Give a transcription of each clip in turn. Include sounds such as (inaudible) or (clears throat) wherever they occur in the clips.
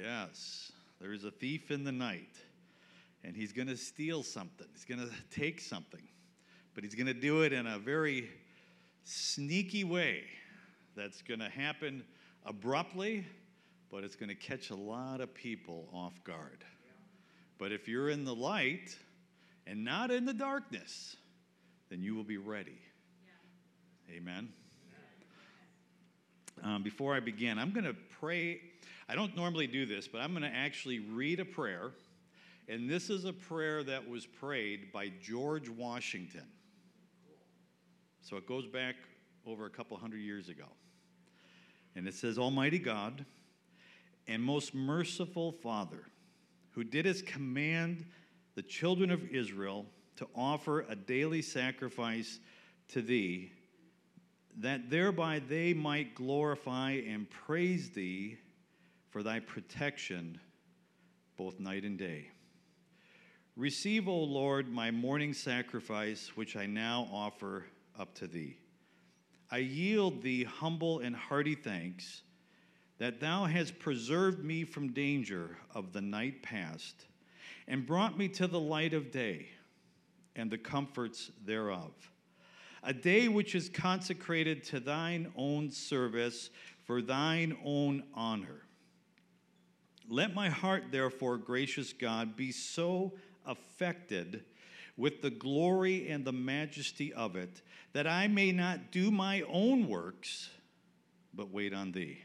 Yes, there is a thief in the night, and he's going to steal something. He's going to take something, but he's going to do it in a very sneaky way that's going to happen abruptly, but it's going to catch a lot of people off guard. But if you're in the light and not in the darkness, then you will be ready. Amen. Um, before I begin, I'm going to pray. I don't normally do this, but I'm going to actually read a prayer. And this is a prayer that was prayed by George Washington. So it goes back over a couple hundred years ago. And it says, Almighty God and most merciful Father, who didst command the children of Israel to offer a daily sacrifice to thee that thereby they might glorify and praise thee for thy protection both night and day. Receive, O Lord, my morning sacrifice, which I now offer up to thee. I yield thee humble and hearty thanks that thou hast preserved me from danger of the night past and brought me to the light of day and the comforts thereof a day which is consecrated to thine own service for thine own honor. Let my heart, therefore, gracious God, be so affected with the glory and the majesty of it that I may not do my own works, but wait on thee.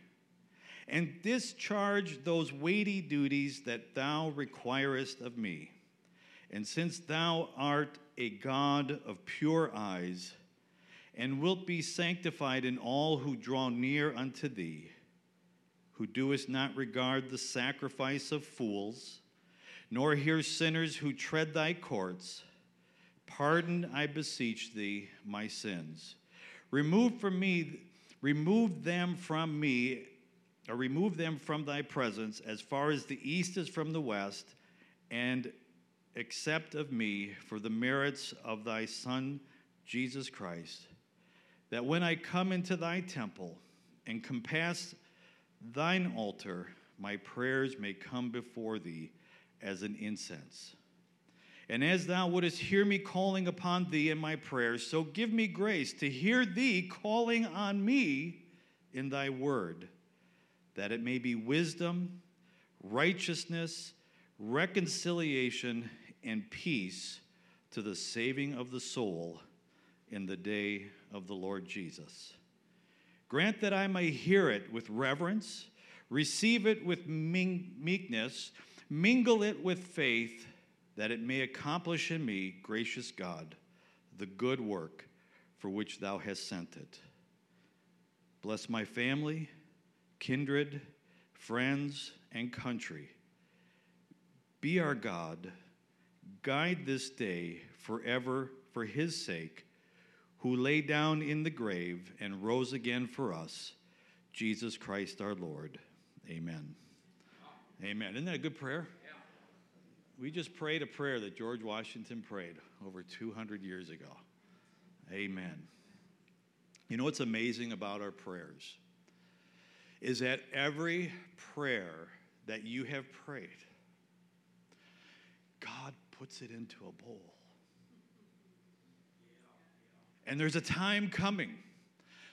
And discharge those weighty duties that thou requirest of me. And since thou art a God of pure eyes, and wilt be sanctified in all who draw near unto thee, who doest not regard the sacrifice of fools, nor hear sinners who tread thy courts. Pardon, I beseech thee, my sins. Remove from me, remove them from me, or remove them from thy presence as far as the east is from the west, and accept of me for the merits of thy Son, Jesus Christ that when I come into thy temple and compass thine altar, my prayers may come before thee as an incense. And as thou wouldst hear me calling upon thee in my prayers, so give me grace to hear thee calling on me in thy word, that it may be wisdom, righteousness, reconciliation, and peace to the saving of the soul in the day of the Lord Jesus. Grant that I may hear it with reverence, receive it with meekness, mingle it with faith, that it may accomplish in me, gracious God, the good work for which thou hast sent it. Bless my family, kindred, friends, and country. Be our God. Guide this day forever for his sake who lay down in the grave and rose again for us, Jesus Christ our Lord. Amen. Amen. Isn't that a good prayer? We just prayed a prayer that George Washington prayed over 200 years ago. Amen. You know what's amazing about our prayers? Is that every prayer that you have prayed, God puts it into a bowl. And there's a time coming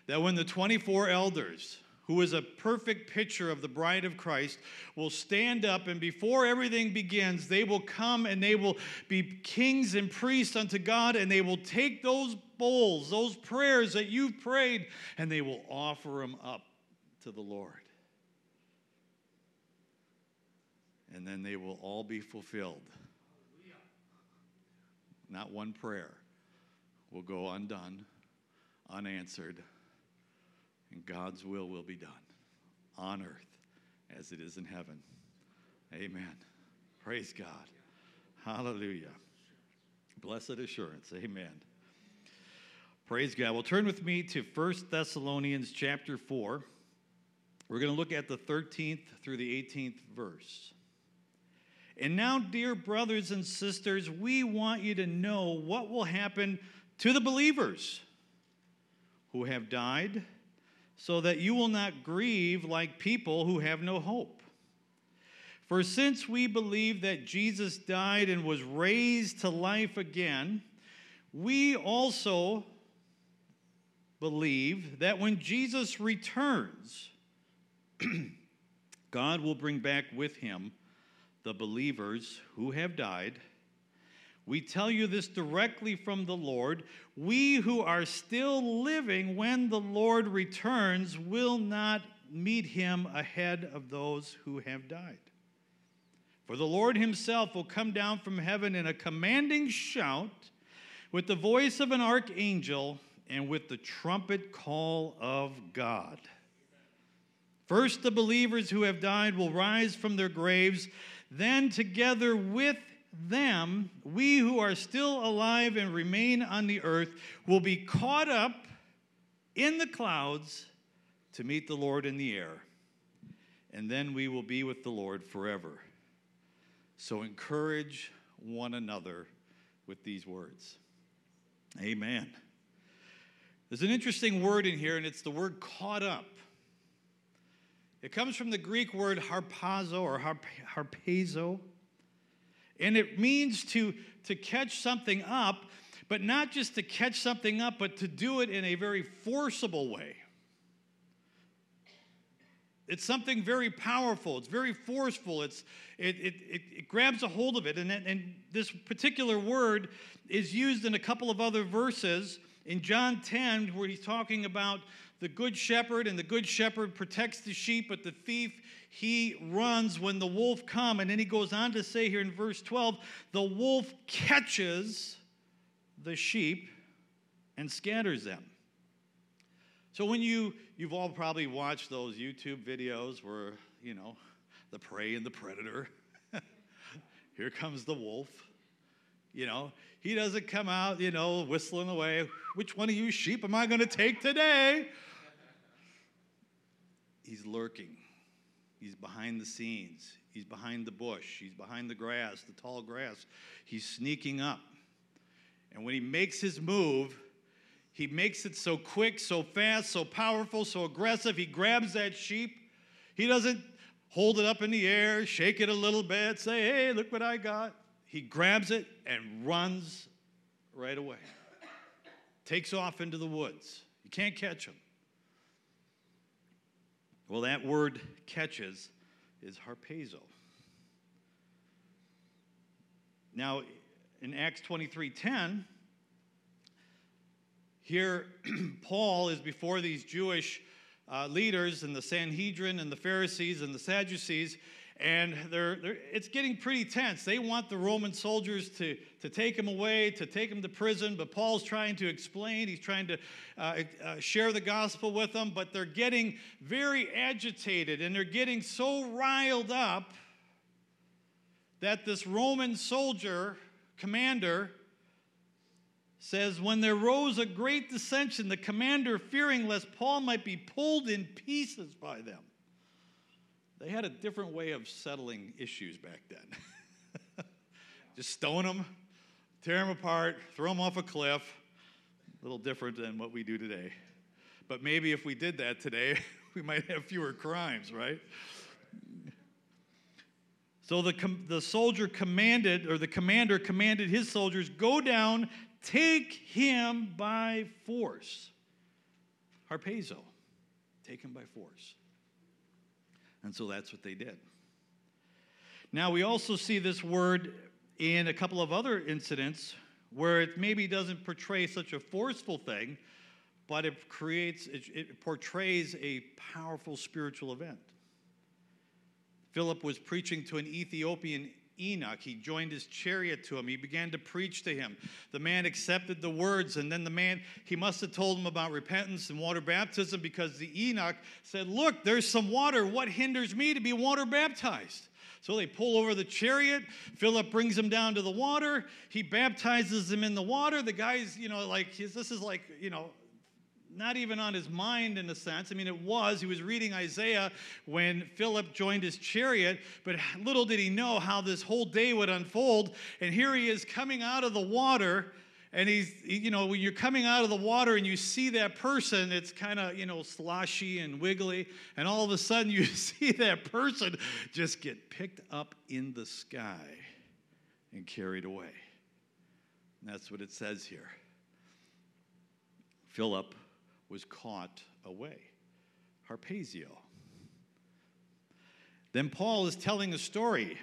that when the 24 elders, who is a perfect picture of the bride of Christ, will stand up, and before everything begins, they will come and they will be kings and priests unto God, and they will take those bowls, those prayers that you've prayed, and they will offer them up to the Lord. And then they will all be fulfilled. Not one prayer will go undone, unanswered, and God's will will be done on earth as it is in heaven. Amen. Praise God. Hallelujah. Blessed assurance. Amen. Praise God. Well, turn with me to 1 Thessalonians chapter 4. We're going to look at the 13th through the 18th verse. And now, dear brothers and sisters, we want you to know what will happen to the believers who have died, so that you will not grieve like people who have no hope. For since we believe that Jesus died and was raised to life again, we also believe that when Jesus returns, (clears throat) God will bring back with him the believers who have died. We tell you this directly from the Lord. We who are still living when the Lord returns will not meet him ahead of those who have died. For the Lord himself will come down from heaven in a commanding shout with the voice of an archangel and with the trumpet call of God. First, the believers who have died will rise from their graves. Then, together with them, we who are still alive and remain on the earth will be caught up in the clouds to meet the Lord in the air. And then we will be with the Lord forever. So encourage one another with these words. Amen. There's an interesting word in here, and it's the word caught up. It comes from the Greek word harpazo or harp, harpazo, and it means to, to catch something up, but not just to catch something up, but to do it in a very forcible way. It's something very powerful. It's very forceful. It's, it, it, it, it grabs a hold of it. And, and this particular word is used in a couple of other verses in John 10, where he's talking about the good shepherd, and the good shepherd protects the sheep, but the thief, he runs when the wolf come. And then he goes on to say here in verse 12, the wolf catches the sheep and scatters them. So when you, you've all probably watched those YouTube videos where, you know, the prey and the predator, (laughs) here comes the wolf. You know, he doesn't come out, you know, whistling away. Which one of you sheep am I going to take today? He's lurking. He's behind the scenes. He's behind the bush. He's behind the grass, the tall grass. He's sneaking up. And when he makes his move, he makes it so quick, so fast, so powerful, so aggressive. He grabs that sheep. He doesn't hold it up in the air, shake it a little bit, say, hey, look what I got he grabs it and runs right away. Takes off into the woods. You can't catch him. Well, that word catches is harpazo. Now, in Acts 23:10, here (clears throat) Paul is before these Jewish uh, leaders and the Sanhedrin and the Pharisees and the Sadducees, and they're, they're, it's getting pretty tense. They want the Roman soldiers to, to take him away, to take him to prison, but Paul's trying to explain, he's trying to uh, uh, share the gospel with them, but they're getting very agitated and they're getting so riled up that this Roman soldier, commander, says, When there rose a great dissension, the commander, fearing lest Paul might be pulled in pieces by them, they had a different way of settling issues back then. (laughs) Just stone them, tear them apart, throw them off a cliff. A little different than what we do today. But maybe if we did that today, (laughs) we might have fewer crimes, right? So the, com- the soldier commanded, or the commander commanded his soldiers, go down, take him by force. Harpazo, take him by force. And so that's what they did. Now, we also see this word in a couple of other incidents where it maybe doesn't portray such a forceful thing, but it creates, it, it portrays a powerful spiritual event. Philip was preaching to an Ethiopian Eunuch. He joined his chariot to him. He began to preach to him. The man accepted the words, and then the man, he must have told him about repentance and water baptism because the eunuch said, Look, there's some water. What hinders me to be water baptized? So they pull over the chariot. Philip brings him down to the water. He baptizes him in the water. The guy's, you know, like, this is like, you know, not even on his mind in a sense. I mean, it was. He was reading Isaiah when Philip joined his chariot, but little did he know how this whole day would unfold. And here he is coming out of the water, and he's, you know, when you're coming out of the water and you see that person, it's kind of, you know, sloshy and wiggly, and all of a sudden (laughs) you see that person just get picked up in the sky and carried away. And that's what it says here. Philip was caught away. Harpazo. Then Paul is telling a story.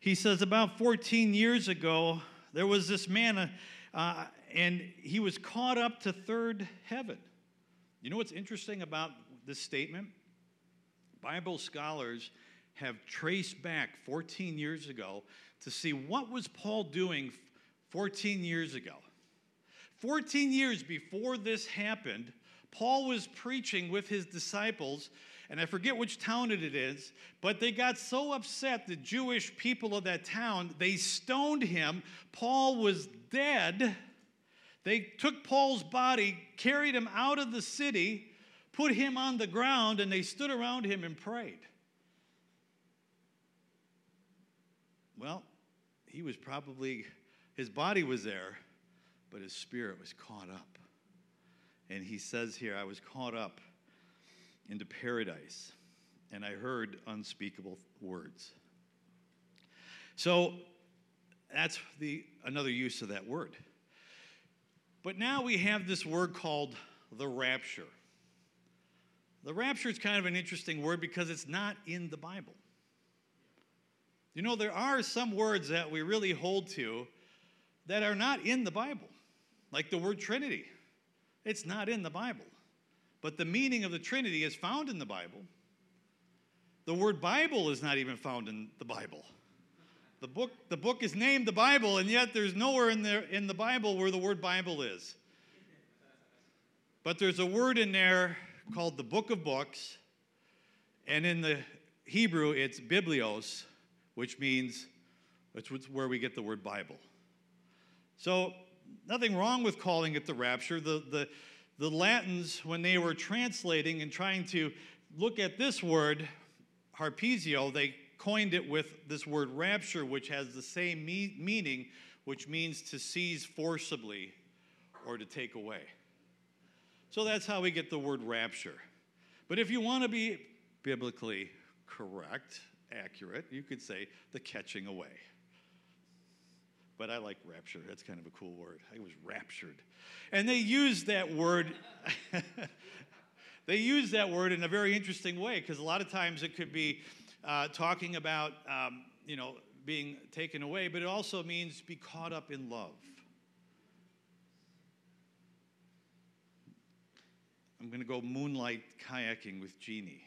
He says, About 14 years ago, there was this man, uh, and he was caught up to third heaven. You know what's interesting about this statement? Bible scholars have traced back 14 years ago to see what was Paul doing 14 years ago. 14 years before this happened, Paul was preaching with his disciples, and I forget which town it is, but they got so upset, the Jewish people of that town, they stoned him. Paul was dead. They took Paul's body, carried him out of the city, put him on the ground, and they stood around him and prayed. Well, he was probably, his body was there, but his spirit was caught up. And he says here, I was caught up into paradise, and I heard unspeakable words. So that's the another use of that word. But now we have this word called the rapture. The rapture is kind of an interesting word because it's not in the Bible. You know, there are some words that we really hold to that are not in the Bible, like the word Trinity. It's not in the Bible. But the meaning of the Trinity is found in the Bible. The word Bible is not even found in the Bible. The book, the book is named the Bible, and yet there's nowhere in, there, in the Bible where the word Bible is. But there's a word in there called the Book of Books, and in the Hebrew it's biblios, which means it's where we get the word Bible. So nothing wrong with calling it the rapture. The, the, the Latins, when they were translating and trying to look at this word, harpazo, they coined it with this word rapture, which has the same me- meaning, which means to seize forcibly or to take away. So that's how we get the word rapture. But if you want to be biblically correct, accurate, you could say the catching away. But I like rapture. That's kind of a cool word. I was raptured. And they use that word. (laughs) they use that word in a very interesting way because a lot of times it could be uh, talking about, um, you know, being taken away, but it also means be caught up in love. I'm going to go moonlight kayaking with Jeannie,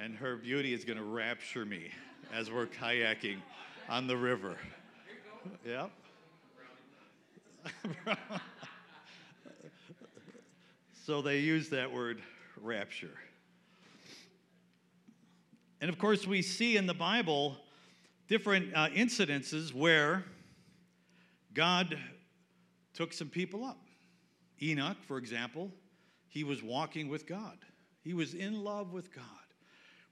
and her beauty is going to rapture me as we're kayaking on the river. Yep. so they use that word rapture. And of course, we see in the Bible different uh, incidences where God took some people up. Enoch, for example, he was walking with God, he was in love with God,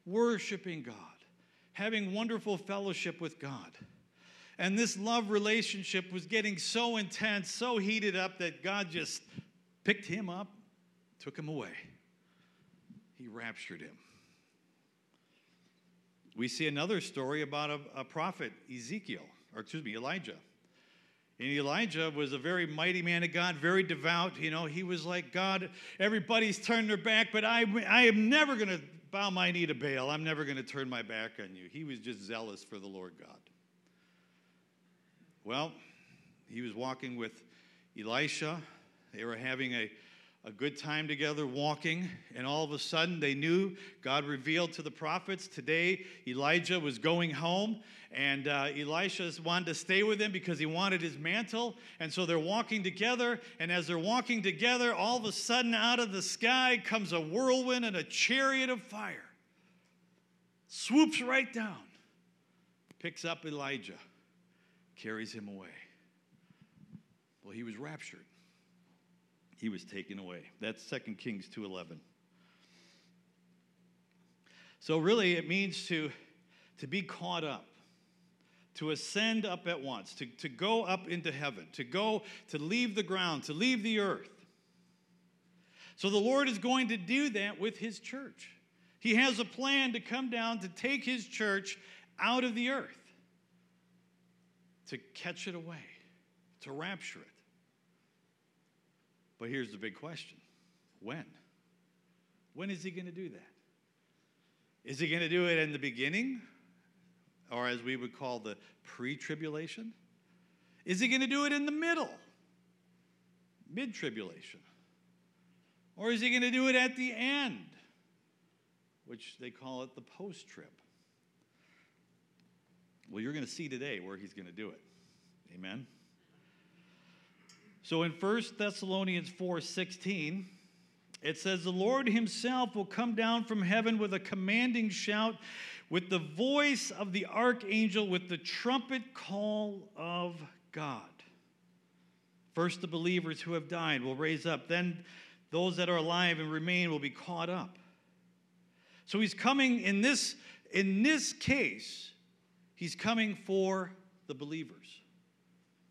worshiping God, having wonderful fellowship with God. And this love relationship was getting so intense, so heated up that God just picked him up, took him away. He raptured him. We see another story about a, a prophet, Ezekiel, or excuse me, Elijah. And Elijah was a very mighty man of God, very devout. You know, he was like, God, everybody's turned their back, but I, I am never going to bow my knee to Baal. I'm never going to turn my back on you. He was just zealous for the Lord God. Well, he was walking with Elisha. They were having a, a good time together walking, and all of a sudden they knew God revealed to the prophets today Elijah was going home, and uh, Elisha wanted to stay with him because he wanted his mantle. And so they're walking together, and as they're walking together, all of a sudden out of the sky comes a whirlwind and a chariot of fire. Swoops right down, picks up Elijah carries him away. Well, he was raptured. He was taken away. That's 2 Kings 2:11. So really it means to to be caught up. to ascend up at once, to, to go up into heaven, to go, to leave the ground, to leave the earth. So the Lord is going to do that with his church. He has a plan to come down to take his church out of the earth, to catch it away, to rapture it. But here's the big question when? When is he going to do that? Is he going to do it in the beginning or as we would call the pre tribulation? Is he going to do it in the middle, mid tribulation? Or is he going to do it at the end, which they call it the post trib? Well, you're going to see today where he's going to do it. Amen. So in 1 Thessalonians 4 16, it says, The Lord himself will come down from heaven with a commanding shout with the voice of the archangel, with the trumpet call of God. First, the believers who have died will raise up. Then, those that are alive and remain will be caught up. So, he's coming in this, in this case, he's coming for the believers.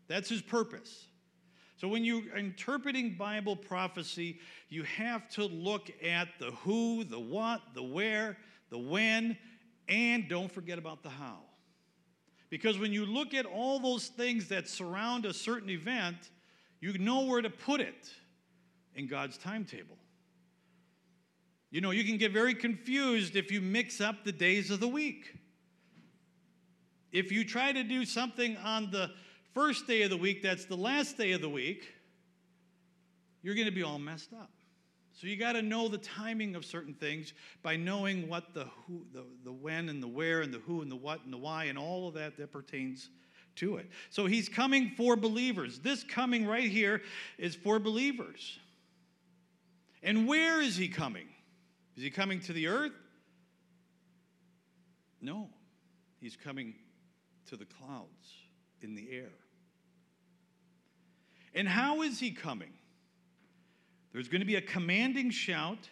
That's his purpose. So, when you're interpreting Bible prophecy, you have to look at the who, the what, the where, the when, and don't forget about the how. Because when you look at all those things that surround a certain event, you know where to put it in God's timetable. You know, you can get very confused if you mix up the days of the week. If you try to do something on the first day of the week that's the last day of the week, you're going to be all messed up. So you got to know the timing of certain things by knowing what the who, the, the when and the where and the who and the what and the why and all of that that pertains to it. So he's coming for believers. This coming right here is for believers. And where is he coming? Is he coming to the earth? No. He's coming to the clouds in the air. And how is he coming? There's going to be a commanding shout,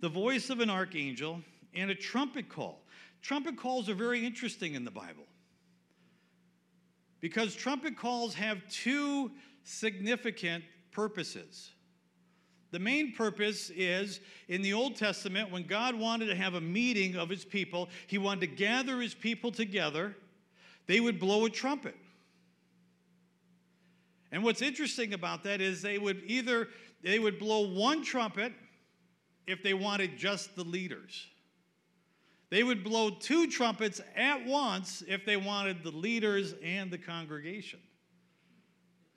the voice of an archangel, and a trumpet call. Trumpet calls are very interesting in the Bible because trumpet calls have two significant purposes. The main purpose is in the Old Testament, when God wanted to have a meeting of his people, he wanted to gather his people together, they would blow a trumpet. And what's interesting about that is they would either they would blow one trumpet if they wanted just the leaders. They would blow two trumpets at once if they wanted the leaders and the congregation.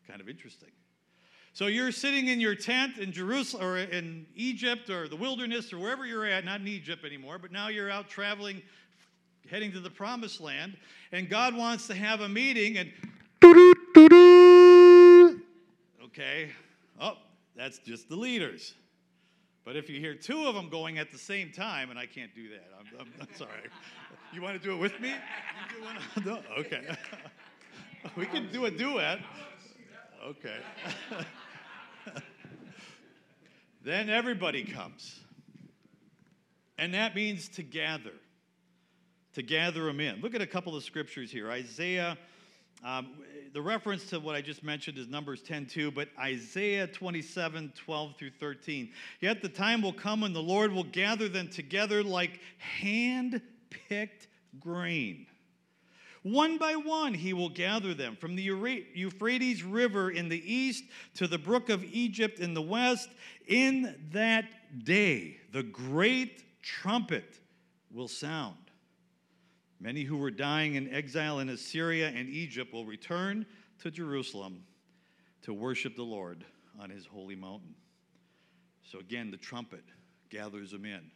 Kind of interesting. So you're sitting in your tent in Jerusalem or in Egypt or the wilderness or wherever you're at, not in Egypt anymore, but now you're out traveling, heading to the promised land, and God wants to have a meeting and okay, oh, that's just the leaders. But if you hear two of them going at the same time, and I can't do that, I'm, I'm, I'm sorry. (laughs) You want to do it with me? (laughs) no? Okay. (laughs) we can do a duet. Okay. then everybody comes. And that means to gather, to gather them in. Look at a couple of scriptures here. Isaiah um, the reference to what I just mentioned is Numbers 10 2, but Isaiah 27 12 through 13. Yet the time will come when the Lord will gather them together like hand picked grain. One by one, he will gather them from the Euphrates River in the east to the brook of Egypt in the west. In that day, the great trumpet will sound Many who were dying in exile in Assyria and Egypt will return to Jerusalem to worship the Lord on his holy mountain. So again, the trumpet gathers them in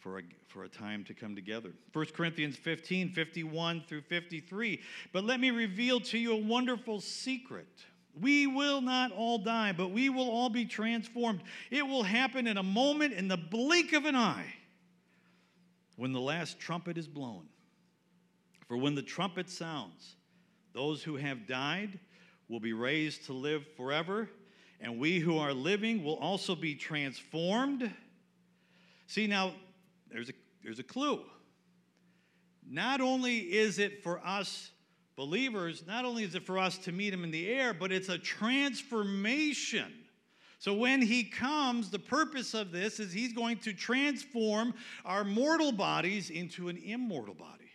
for a, for a time to come together. 1 Corinthians 15, 51 through 53. But let me reveal to you a wonderful secret. We will not all die, but we will all be transformed. It will happen in a moment, in the blink of an eye, when the last trumpet is blown. For when the trumpet sounds, those who have died will be raised to live forever, and we who are living will also be transformed. See, now, there's a, there's a clue. Not only is it for us believers, not only is it for us to meet him in the air, but it's a transformation. So when he comes, the purpose of this is he's going to transform our mortal bodies into an immortal body.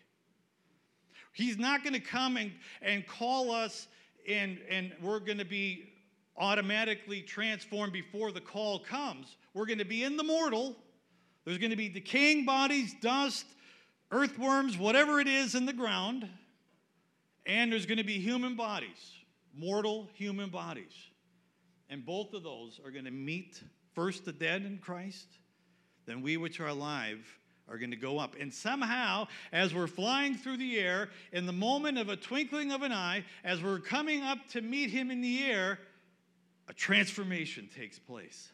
He's not going to come and, and call us and, and we're going to be automatically transformed before the call comes. We're going to be in the mortal. There's going to be decaying bodies, dust, earthworms, whatever it is in the ground. And there's going to be human bodies, mortal human bodies. And both of those are going to meet first the dead in Christ, then we which are alive are going to go up. And somehow, as we're flying through the air, in the moment of a twinkling of an eye, as we're coming up to meet him in the air, a transformation takes place.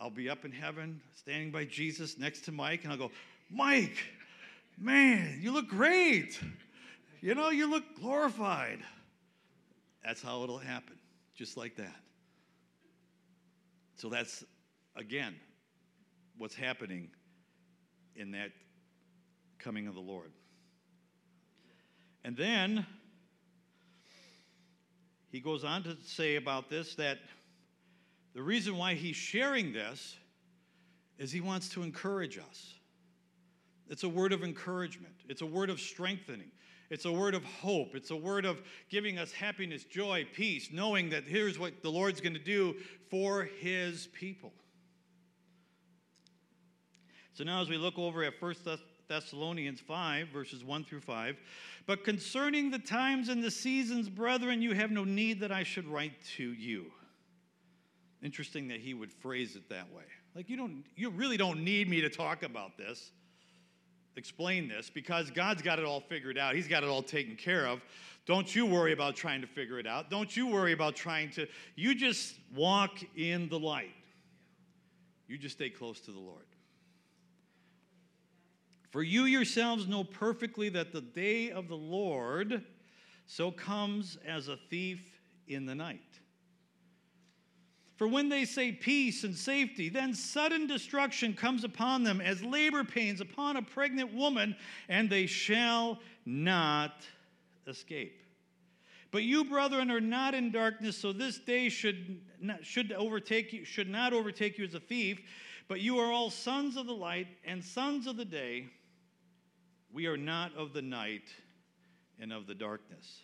I'll be up in heaven, standing by Jesus next to Mike, and I'll go, Mike, man, you look great. You know, you look glorified. That's how it'll happen, just like that. So that's, again, what's happening in that coming of the Lord. And then he goes on to say about this that the reason why he's sharing this is he wants to encourage us. It's a word of encouragement, it's a word of strengthening, it's a word of hope, it's a word of giving us happiness, joy, peace, knowing that here's what the Lord's going to do for his people. So now, as we look over at 1 Thessalonians 5, verses 1 through 5, but concerning the times and the seasons, brethren, you have no need that I should write to you. Interesting that he would phrase it that way. Like, you, don't, you really don't need me to talk about this, explain this, because God's got it all figured out. He's got it all taken care of. Don't you worry about trying to figure it out. Don't you worry about trying to, you just walk in the light. You just stay close to the Lord. For you yourselves know perfectly that the day of the Lord so comes as a thief in the night. For when they say peace and safety, then sudden destruction comes upon them as labor pains upon a pregnant woman, and they shall not escape. But you, brethren, are not in darkness, so this day should not, should overtake you, should not overtake you as a thief. But you are all sons of the light and sons of the day. We are not of the night and of the darkness.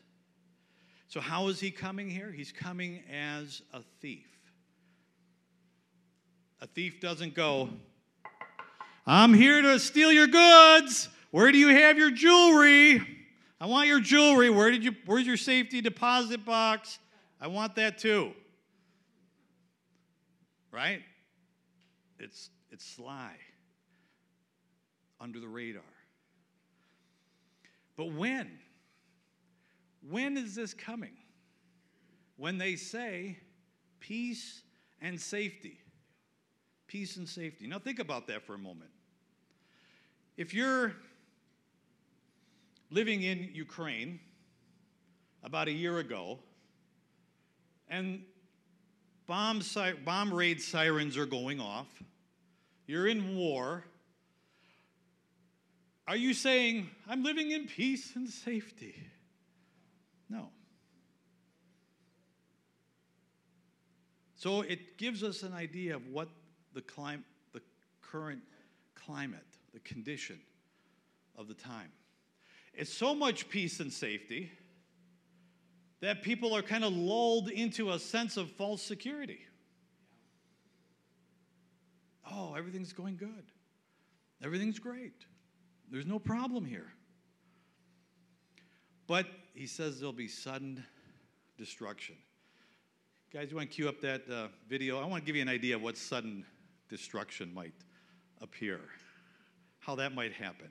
So, how is he coming here? He's coming as a thief. A thief doesn't go, I'm here to steal your goods. Where do you have your jewelry? I want your jewelry. Where did you where's your safety deposit box? I want that too. Right? It's it's sly. Under the radar. But when? When is this coming? When they say peace and safety. Peace and safety. Now, think about that for a moment. If you're living in Ukraine about a year ago, and bomb, bomb raid sirens are going off, you're in war, are you saying, I'm living in peace and safety? No. So it gives us an idea of what the, clim- the current climate, the condition of the time. It's so much peace and safety that people are kind of lulled into a sense of false security. Oh, everything's going good. Everything's great. There's no problem here. But he says there'll be sudden destruction. Guys, you want to cue up that uh, video? I want to give you an idea of what sudden destruction might appear, how that might happen.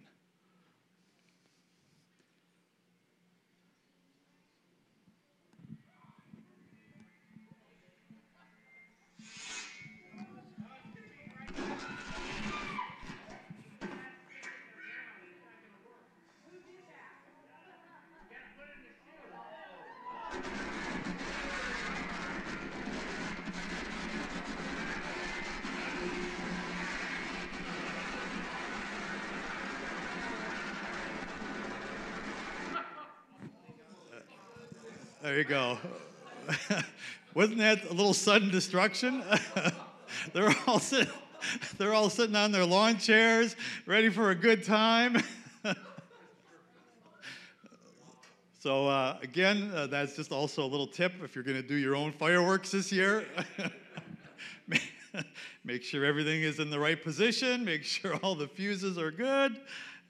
There you go. (laughs) Wasn't that a little sudden destruction? (laughs) they're all sitting, they're all sitting on their lawn chairs, ready for a good time. (laughs) so uh, again, uh, that's just also a little tip if you're going to do your own fireworks this year. make sure everything is in the right position. Make sure all the fuses are good,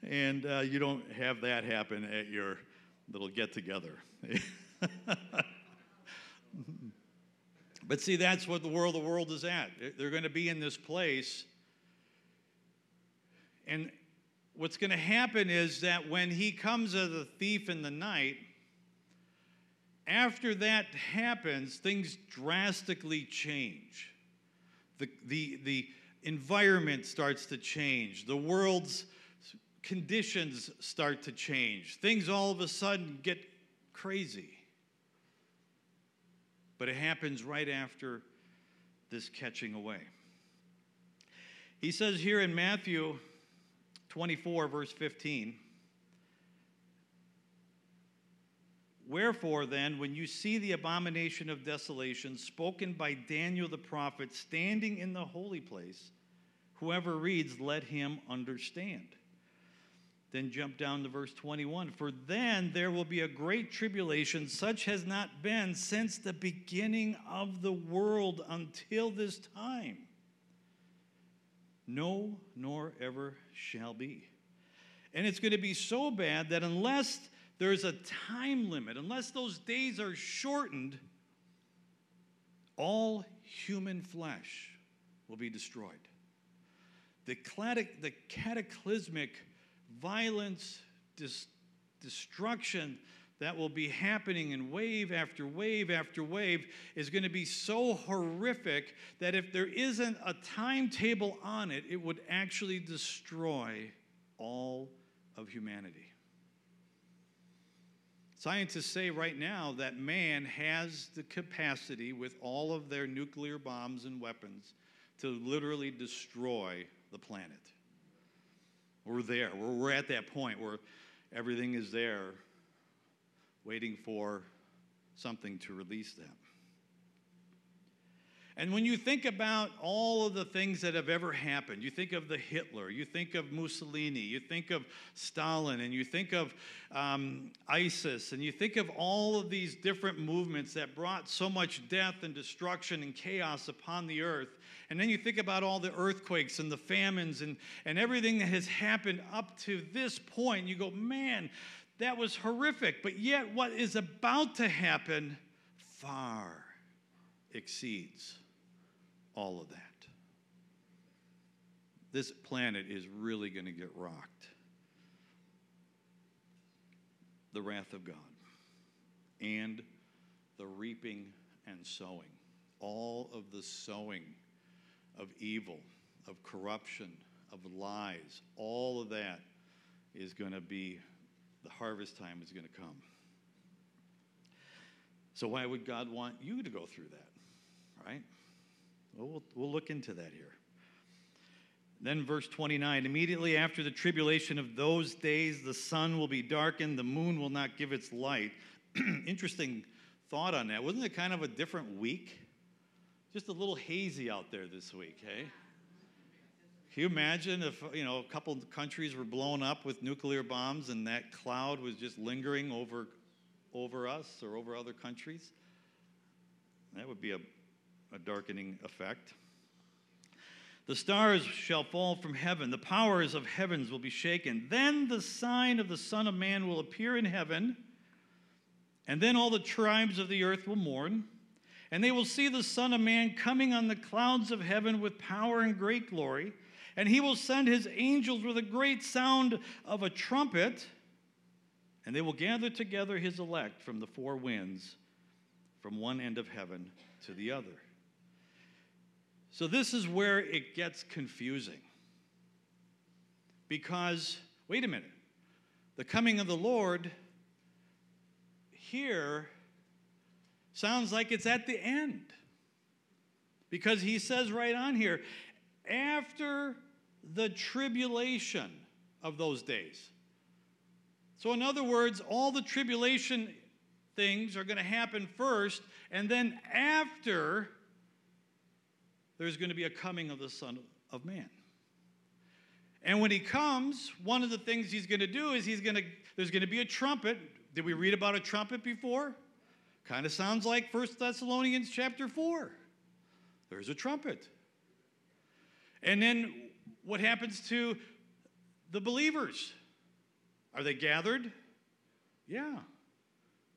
and uh, you don't have that happen at your little get together. But see, that's what the world, the world is at. They're going to be in this place. And what's going to happen is that when he comes as a thief in the night, after that happens, things drastically change. The, the, the environment starts to change. The world's conditions start to change. Things all of a sudden get crazy. But it happens right after this catching away. He says here in Matthew 24, verse 15 Wherefore, then, when you see the abomination of desolation spoken by Daniel the prophet standing in the holy place, whoever reads, let him understand. Then jump down to verse 21. For then there will be a great tribulation, such has not been since the beginning of the world until this time. No, nor ever shall be. And it's going to be so bad that unless there's a time limit, unless those days are shortened, all human flesh will be destroyed. The, cataclysmic violence, dis- destruction that will be happening in wave after wave after wave is going to be so horrific that if there isn't a timetable on it, it would actually destroy all of humanity. Scientists say right now that man has the capacity, with all of their nuclear bombs and weapons, to literally destroy the planet. We're there. We're, we're at that point where everything is there waiting for something to release them. And when you think about all of the things that have ever happened, you think of the Hitler, you think of Mussolini, you think of Stalin, and you think of um, ISIS, and you think of all of these different movements that brought so much death and destruction and chaos upon the earth. And then you think about all the earthquakes and the famines and, and everything that has happened up to this point. You go, man, that was horrific. But yet, what is about to happen far exceeds all of that. This planet is really going to get rocked. The wrath of God and the reaping and sowing. All of the sowing of evil, of corruption, of lies, all of that is going to be, the harvest time is going to come. So, why would God want you to go through that, right? Well, we'll, we'll look into that here. Then, verse 29 immediately after the tribulation of those days, the sun will be darkened, the moon will not give its light. (clears throat) Interesting thought on that. Wasn't it kind of a different week? Just a little hazy out there this week, hey? Can you imagine if you know a couple countries were blown up with nuclear bombs and that cloud was just lingering over over us or over other countries? That would be a, a darkening effect. The stars shall fall from heaven, the powers of heavens will be shaken. Then the sign of the Son of Man will appear in heaven, and then all the tribes of the earth will mourn. And they will see the Son of Man coming on the clouds of heaven with power and great glory. And he will send his angels with a great sound of a trumpet, and they will gather together his elect from the four winds, from one end of heaven to the other. So, this is where it gets confusing. Because, wait a minute, the coming of the Lord here Sounds like it's at the end. Because he says right on here, after the tribulation of those days. So, in other words, all the tribulation things are going to happen first, and then after, there's going to be a coming of the Son of Man. And when he comes, one of the things he's going to do is he's going to there's going to be a trumpet. Did we read about a trumpet before? Kind of sounds like 1 Thessalonians chapter 4. There's a trumpet. And then what happens to the believers? Are they gathered? Yeah.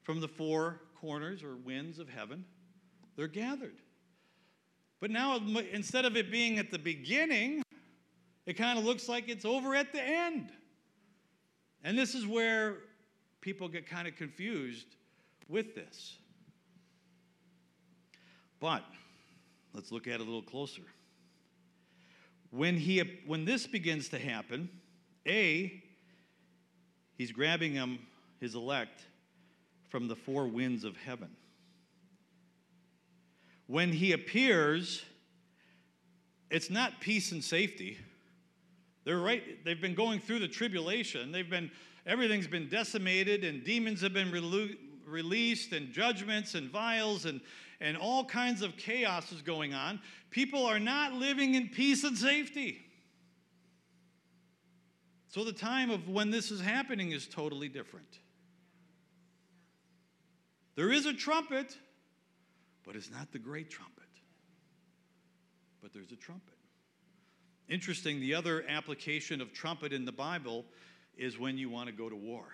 From the four corners or winds of heaven, they're gathered. But now, instead of it being at the beginning, it kind of looks like it's over at the end. And this is where people get kind of confused with this. But let's look at it a little closer. When, he, when this begins to happen, A, he's grabbing him, his elect, from the four winds of heaven. When he appears, it's not peace and safety. They're right, they've been going through the tribulation. They've been, everything's been decimated, and demons have been released, and judgments and vials and and all kinds of chaos is going on. People are not living in peace and safety. So the time of when this is happening is totally different. There is a trumpet, but it's not the great trumpet. But there's a trumpet. Interesting, the other application of trumpet in the Bible is when you want to go to war.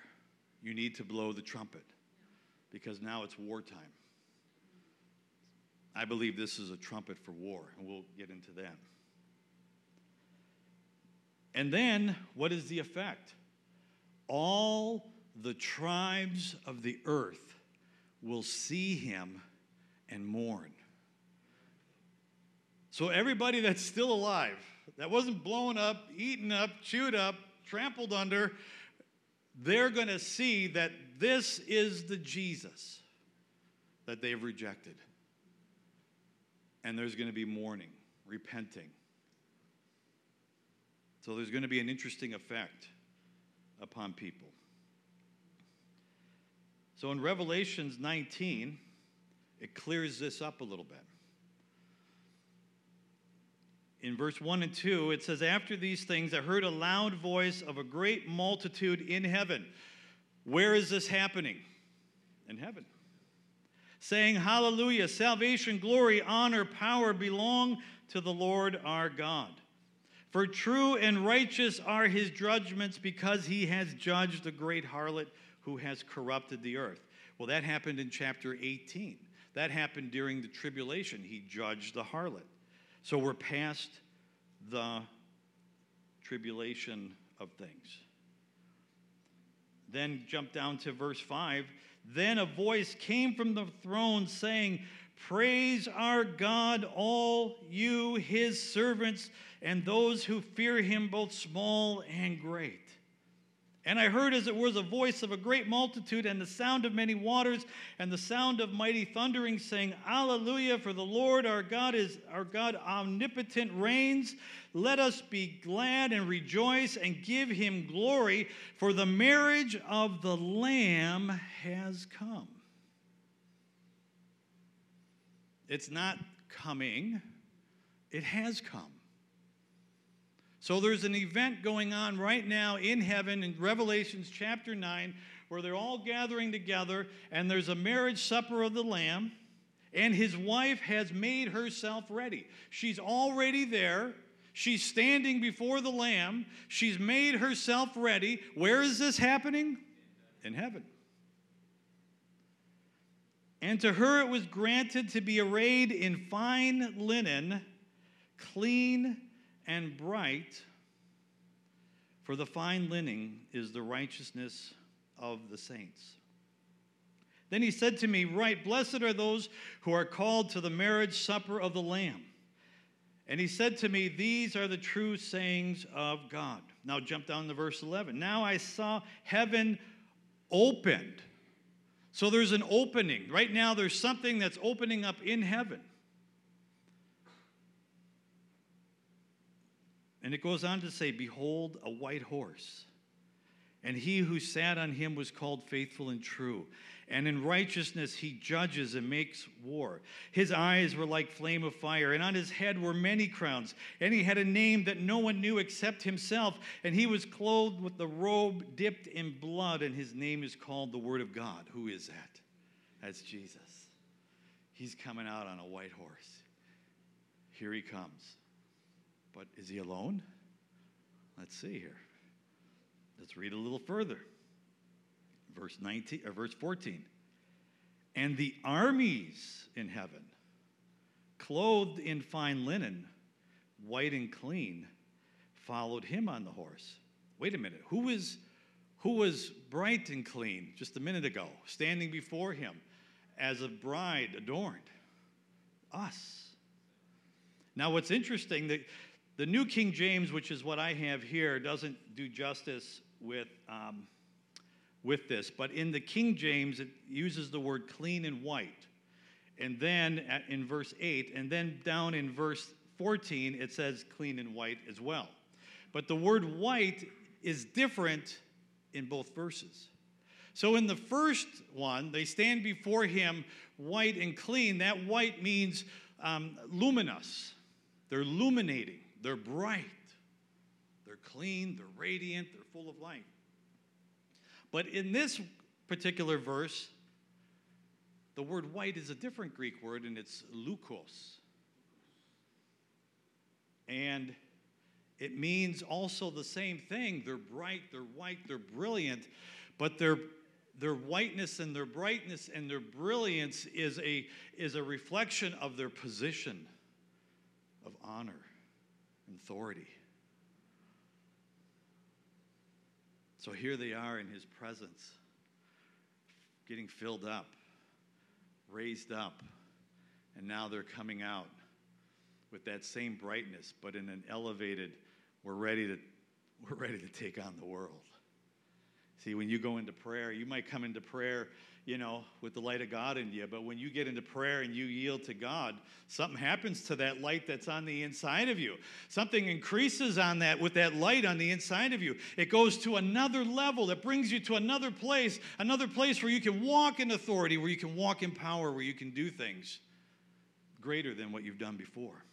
You need to blow the trumpet because now it's wartime. I believe this is a trumpet for war, and we'll get into that. And then, what is the effect? All the tribes of the earth will see him and mourn. So, everybody that's still alive, that wasn't blown up, eaten up, chewed up, trampled under, they're going to see that this is the Jesus that they've rejected and there's going to be mourning, repenting. So there's going to be an interesting effect upon people. So in Revelations 19, it clears this up a little bit. In verse 1 and 2, it says, After these things, I heard a loud voice of a great multitude in heaven. Where is this happening? In heaven saying, Hallelujah, salvation, glory, honor, power belong to the Lord our God. For true and righteous are his judgments because he has judged the great harlot who has corrupted the earth. Well, that happened in chapter 18. That happened during the tribulation. He judged the harlot. So we're past the tribulation of things. Then jump down to verse 5. Then a voice came from the throne saying, Praise our God, all you, his servants, and those who fear him, both small and great. And I heard as it was a voice of a great multitude, and the sound of many waters, and the sound of mighty thundering, saying, Alleluia, for the Lord our God is our God omnipotent reigns. Let us be glad and rejoice and give him glory, for the marriage of the Lamb has come. It's not coming, it has come. So there's an event going on right now in heaven in Revelations chapter 9 where they're all gathering together and there's a marriage supper of the Lamb and his wife has made herself ready. She's already there. She's standing before the Lamb. She's made herself ready. Where is this happening? In heaven. And to her it was granted to be arrayed in fine linen, clean and bright, for the fine linen is the righteousness of the saints. Then he said to me, Right, blessed are those who are called to the marriage supper of the Lamb. And he said to me, These are the true sayings of God. Now jump down to verse 11. Now I saw heaven opened. So there's an opening. Right now, there's something that's opening up in heaven. And it goes on to say, Behold, a white horse. And he who sat on him was called faithful and true. And in righteousness he judges and makes war. His eyes were like flame of fire, and on his head were many crowns. And he had a name that no one knew except himself. And he was clothed with the robe dipped in blood, and his name is called the Word of God. Who is that? That's Jesus. He's coming out on a white horse. Here he comes. But is he alone? Let's see here. Let's read a little further. Verse 19 or verse 14. And the armies in heaven, clothed in fine linen, white and clean, followed him on the horse. Wait a minute. Who was who was bright and clean just a minute ago, standing before him as a bride adorned? Us. Now, what's interesting that the New King James, which is what I have here, doesn't do justice with, um, with this. But in the King James, it uses the word clean and white. And then at, in verse 8, and then down in verse 14, it says clean and white as well. But the word white is different in both verses. So in the first one, they stand before him white and clean. That white means um, luminous, they're illuminating, they're bright. They're clean, they're radiant, they're full of light. But in this particular verse, the word white is a different Greek word, and it's leukos. And it means also the same thing. They're bright, they're white, they're brilliant, but their, their whiteness and their brightness and their brilliance is a, is a reflection of their position of honor authority. So here they are in his presence, getting filled up, raised up, and now they're coming out with that same brightness, but in an elevated, we're ready to, (laughs) we're ready to take on the world. See, when you go into prayer, you might come into prayer you know, with the light of God in you. But when you get into prayer and you yield to God, something happens to that light that's on the inside of you. Something increases on that with that light on the inside of you. It goes to another level. It brings you to another place, another place where you can walk in authority, where you can walk in power, where you can do things greater than what you've done before.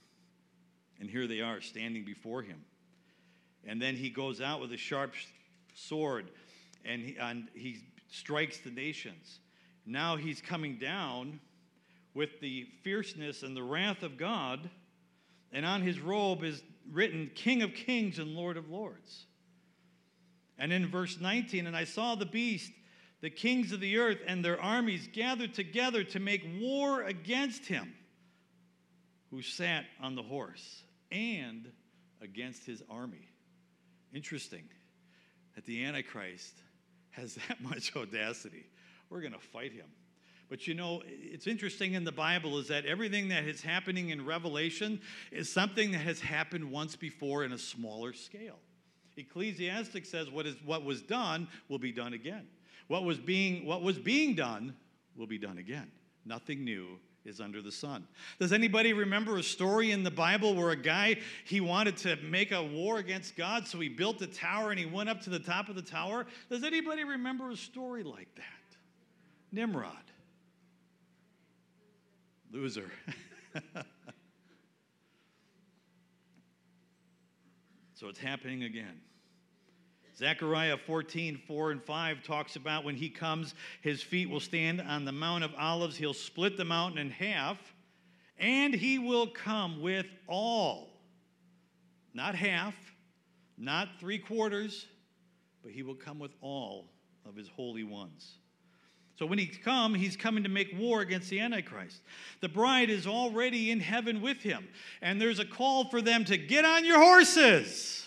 And here they are standing before him. And then he goes out with a sharp sword and he, and he strikes the nations. Now he's coming down with the fierceness and the wrath of God, and on his robe is written King of Kings and Lord of Lords. And in verse 19, and I saw the beast, the kings of the earth, and their armies gathered together to make war against him who sat on the horse and against his army. Interesting that the Antichrist has (laughs) that much audacity. We're going to fight him. But you know, it's interesting in the Bible is that everything that is happening in Revelation is something that has happened once before in a smaller scale. Ecclesiastes says what, is, what was done will be done again. What was, being, what was being done will be done again. Nothing new is under the sun. Does anybody remember a story in the Bible where a guy he wanted to make a war against God, so he built a tower and he went up to the top of the tower? Does anybody remember a story like that? Nimrod. Loser. (laughs) so it's happening again. Zechariah 14, 4 and 5 talks about when he comes, his feet will stand on the Mount of Olives. He'll split the mountain in half, and he will come with all. Not half, not three quarters, but he will come with all of his holy ones. So when he's come, he's coming to make war against the Antichrist. The bride is already in heaven with him, and there's a call for them to get on your horses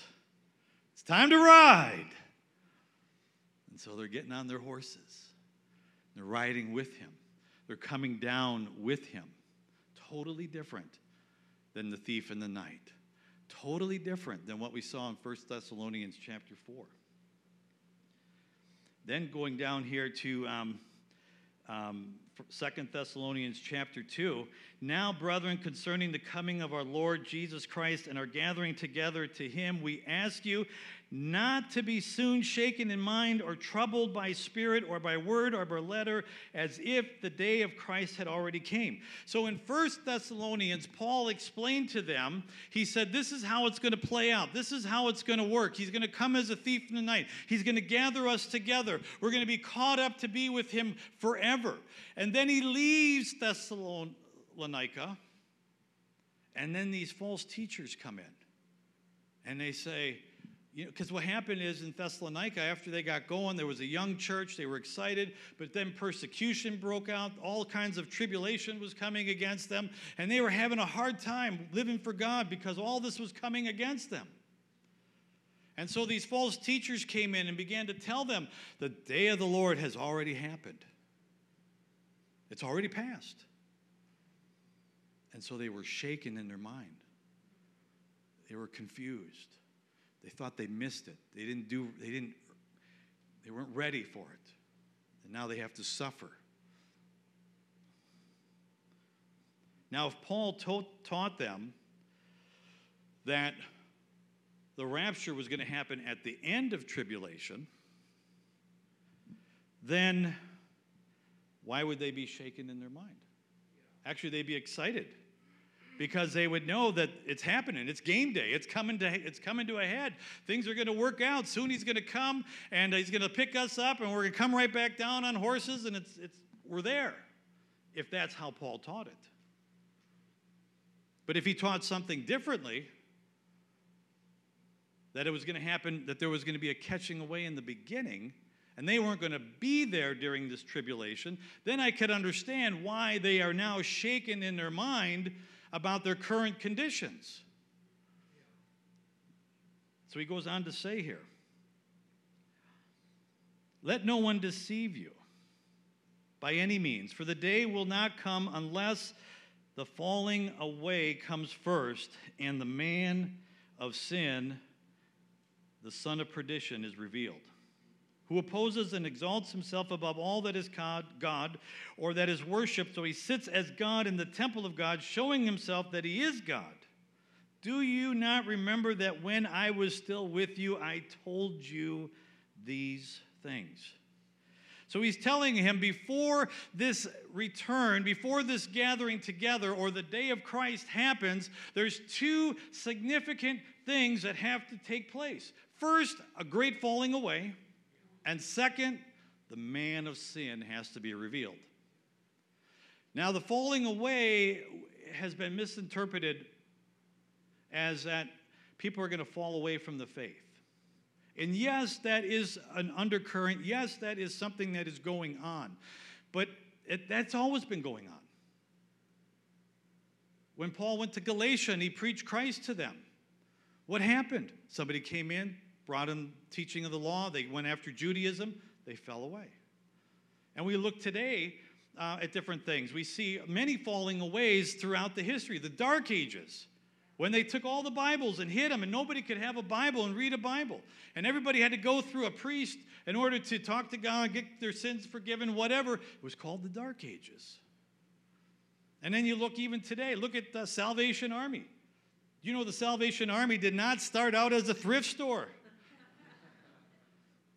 It's time to ride. And so they're getting on their horses. They're riding with him. They're coming down with him. Totally different than the thief in the night. Totally different than what we saw in 1 Thessalonians chapter 4. Then going down here to um, um, Second Thessalonians chapter 2. Now, brethren, concerning the coming of our Lord Jesus Christ and our gathering together to him, we ask you not to be soon shaken in mind or troubled by spirit or by word or by letter, as if the day of Christ had already came. So in First Thessalonians, Paul explained to them, he said, This is how it's going to play out. This is how it's going to work. He's going to come as a thief in the night. He's going to gather us together. We're going to be caught up to be with him forever. And then he leaves Thessalonica, and then these false teachers come in. And they say, you know, because what happened is in Thessalonica, after they got going, there was a young church. They were excited, but then persecution broke out. All kinds of tribulation was coming against them, and they were having a hard time living for God because all this was coming against them. And so these false teachers came in and began to tell them the day of the Lord has already happened, it's already passed. And so they were shaken in their mind, they were confused. They thought they missed it. They didn't do, they didn't, they weren't ready for it. And now they have to suffer. Now, if Paul taught, taught them that the rapture was going to happen at the end of tribulation, then why would they be shaken in their mind? Actually, they'd be excited because they would know that it's happening. It's game day. It's coming to it's coming to a head. Things are going to work out. Soon he's going to come and he's going to pick us up and we're going to come right back down on horses and it's it's we're there. If that's how Paul taught it. But if he taught something differently, that it was going to happen, that there was going to be a catching away in the beginning, and they weren't going to be there during this tribulation, then I could understand why they are now shaken in their mind about their current conditions. So he goes on to say here Let no one deceive you by any means, for the day will not come unless the falling away comes first, and the man of sin, the son of perdition, is revealed who opposes and exalts himself above all that is God or that is worshiped, so he sits as God in the temple of God, showing himself that he is God. Do you not remember that when I was still with you, I told you these things? So he's telling him before this return, before this gathering together or the day of Christ happens, there's two significant things that have to take place. First, a great falling away. And second, the man of sin has to be revealed. Now, the falling away has been misinterpreted as that people are going to fall away from the faith. And yes, that is an undercurrent. Yes, that is something that is going on. But it, that's always been going on. When Paul went to Galatia and he preached Christ to them, what happened? Somebody came in, brought in teaching of the law, they went after Judaism, they fell away. And we look today uh, at different things. We see many falling aways throughout the history. The Dark Ages, when they took all the Bibles and hid them, and nobody could have a Bible and read a Bible. And everybody had to go through a priest in order to talk to God, get their sins forgiven, whatever. It was called the Dark Ages. And then you look even today, look at the Salvation Army. You know, the Salvation Army did not start out as a thrift store.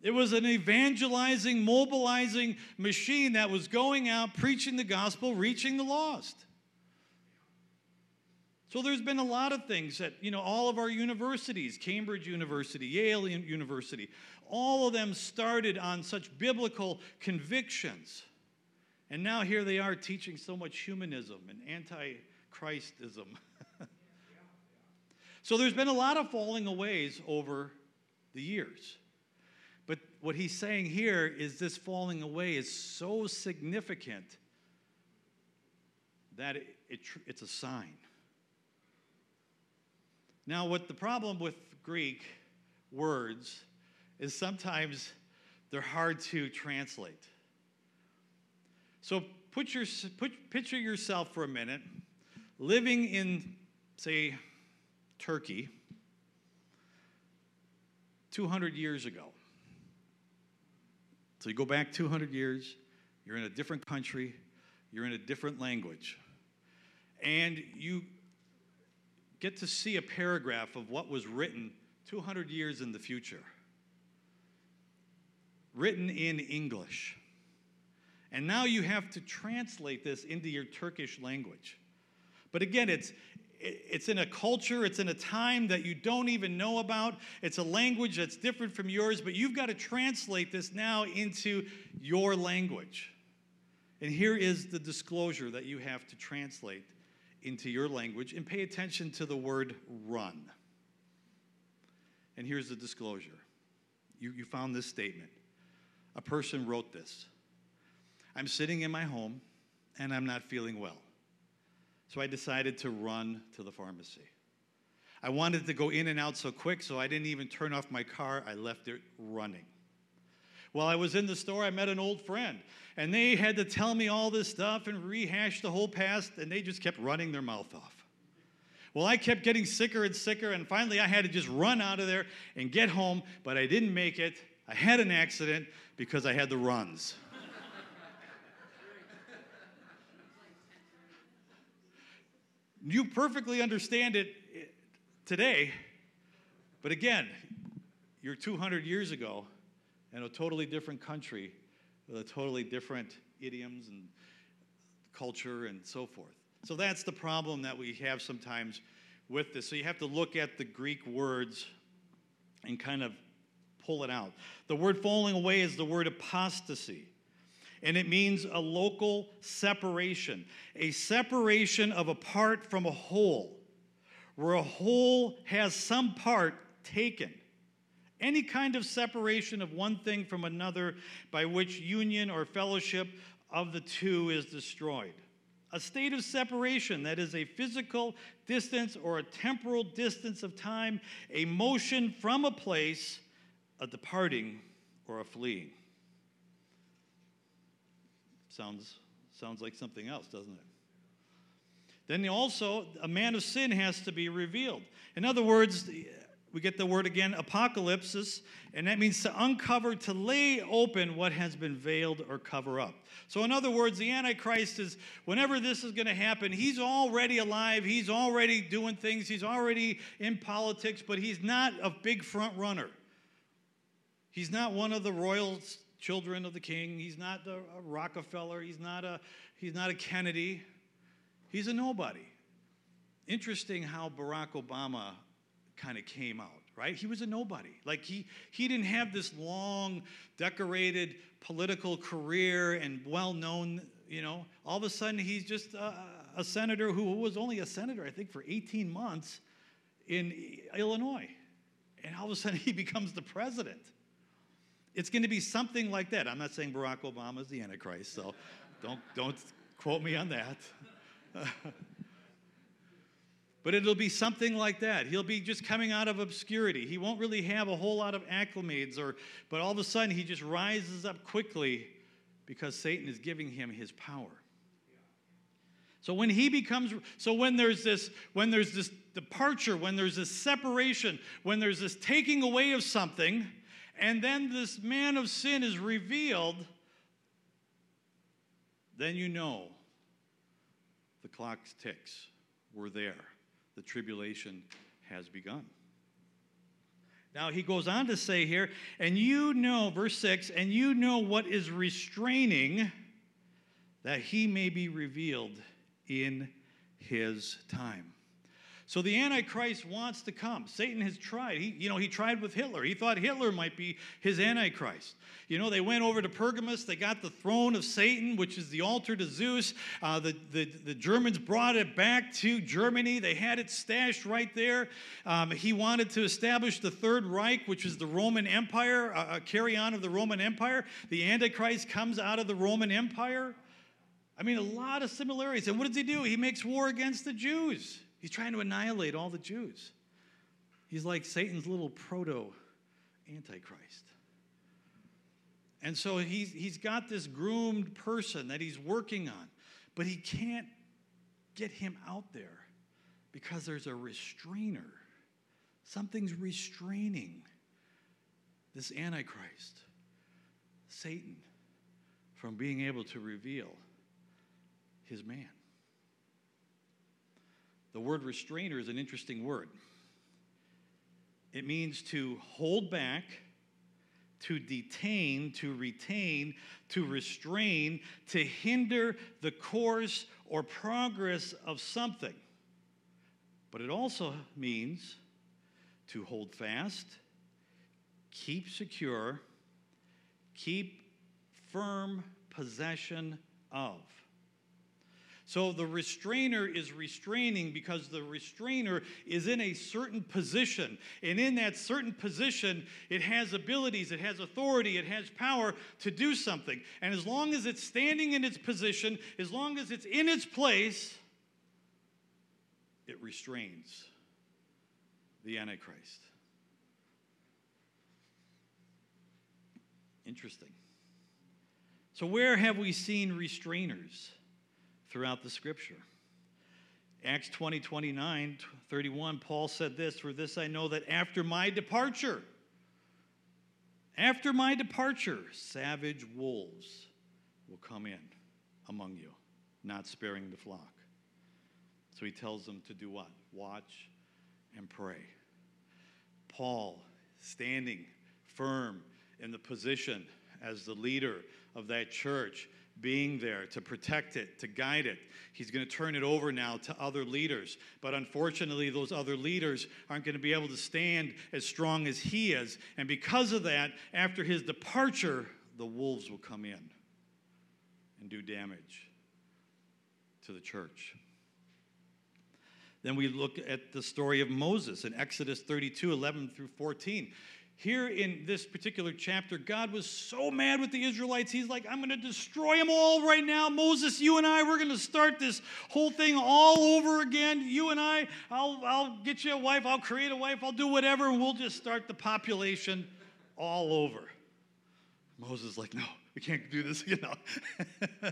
It was an evangelizing, mobilizing machine that was going out, preaching the gospel, reaching the lost. So there's been a lot of things that, you know, all of our universities, Cambridge University, Yale University, all of them started on such biblical convictions. And now here they are teaching so much humanism and anti Christism. (laughs) so there's been a lot of falling aways over the years. What he's saying here is this falling away is so significant that it, it, it's a sign. Now, what the problem with Greek words is sometimes they're hard to translate. So put your, put, picture yourself for a minute living in, say, Turkey 200 years ago. So you go back 200 years, you're in a different country, you're in a different language, and you get to see a paragraph of what was written 200 years in the future, written in English. And now you have to translate this into your Turkish language. But again, it's, it's in a culture, it's in a time that you don't even know about. It's a language that's different from yours, but you've got to translate this now into your language. And here is the disclosure that you have to translate into your language and pay attention to the word run. And here's the disclosure you, you found this statement. A person wrote this I'm sitting in my home and I'm not feeling well. So I decided to run to the pharmacy. I wanted to go in and out so quick, so I didn't even turn off my car. I left it running. While I was in the store, I met an old friend, and they had to tell me all this stuff and rehash the whole past, and they just kept running their mouth off. Well, I kept getting sicker and sicker, and finally I had to just run out of there and get home, but I didn't make it. I had an accident because I had the runs. You perfectly understand it today, but again, you're 200 years ago in a totally different country with a totally different idioms and culture and so forth. So that's the problem that we have sometimes with this. So you have to look at the Greek words and kind of pull it out. The word falling away is the word apostasy and it means a local separation, a separation of a part from a whole, where a whole has some part taken. Any kind of separation of one thing from another by which union or fellowship of the two is destroyed. A state of separation that is a physical distance or a temporal distance of time, a motion from a place, a departing, or a fleeing. Sounds, sounds like something else, doesn't it? Then also, a man of sin has to be revealed. In other words, we get the word again, apocalypsis, and that means to uncover, to lay open what has been veiled or cover up. So, in other words, the Antichrist is, whenever this is going to happen, he's already alive, he's already doing things, he's already in politics, but he's not a big front runner. He's not one of the royal children of the king. He's not a Rockefeller. He's not a, he's not a Kennedy. He's a nobody. Interesting how Barack Obama kind of came out, right? He was a nobody. Like he, he didn't have this long, decorated political career and well known, you know. All of a sudden, he's just a, a senator who was only a senator, I think, for 18 months in Illinois. And all of a sudden, (laughs) he becomes the president. It's going to be something like that. I'm not saying Barack Obama is the Antichrist, so don't, don't quote me on that. (laughs) but it'll be something like that. He'll be just coming out of obscurity. He won't really have a whole lot of acclimates, or, but all of a sudden he just rises up quickly because Satan is giving him his power. So when he becomes so when there's this when there's this departure, when there's this separation, when there's this taking away of something, and then this man of sin is revealed, then you know the clock ticks. We're there. The tribulation has begun. Now he goes on to say here, and you know, verse 6, and you know what is restraining that he may be revealed in his time. So the Antichrist wants to come. Satan has tried. He, you know, he tried with Hitler. He thought Hitler might be his Antichrist. You know, they went over to Pergamus. They got the throne of Satan, which is the altar to Zeus. Uh, the, the, the Germans brought it back to Germany. They had it stashed right there. Um, he wanted to establish the Third Reich, which is the Roman Empire, a carry on of the Roman Empire. The Antichrist comes out of the Roman Empire. I mean, a lot of similarities. And what does he do? He makes war against the Jews. He's trying to annihilate all the Jews. He's like Satan's little proto antichrist. And so he's, he's got this groomed person that he's working on, but he can't get him out there because there's a restrainer. Something's restraining this Antichrist, Satan, from being able to reveal his man. The word restrainer is an interesting word. it means to hold back, to detain, to retain, to restrain, to hinder the course or progress of something. But it also means to hold fast, keep secure, keep firm possession of. So the restrainer is restraining because the restrainer is in a certain position. And in that certain position, it has abilities, it has authority, it has power to do something. And as long as it's standing in its position, as long as it's in its place, it restrains the Antichrist. Interesting. So, where have we seen restrainers throughout the scripture? Acts 20, 29, 31, Paul said this For this I know that after my departure, after my departure, savage wolves will come in among you, not sparing the flock. So he tells them to do what? Watch and pray. Paul, standing firm in the position as the leader of that church, being there to protect it, to guide it. He's going to turn it over now to other leaders. But unfortunately, those other leaders aren't going to be able to stand as strong as he is. And because of that, after his departure, the wolves will come in and do damage to the church. Then we look at the story of Moses in Exodus 32 11 through 14. Here in this particular chapter, God was so mad with the Israelites. He's like, I'm going to destroy them all right now. Moses, you and I, we're going to start this whole thing all over again. You and I, I'll, I'll get you a wife, I'll create a wife, I'll do whatever, and we'll just start the population all over. Moses is like, no, we can't do this, (laughs) you know. (laughs)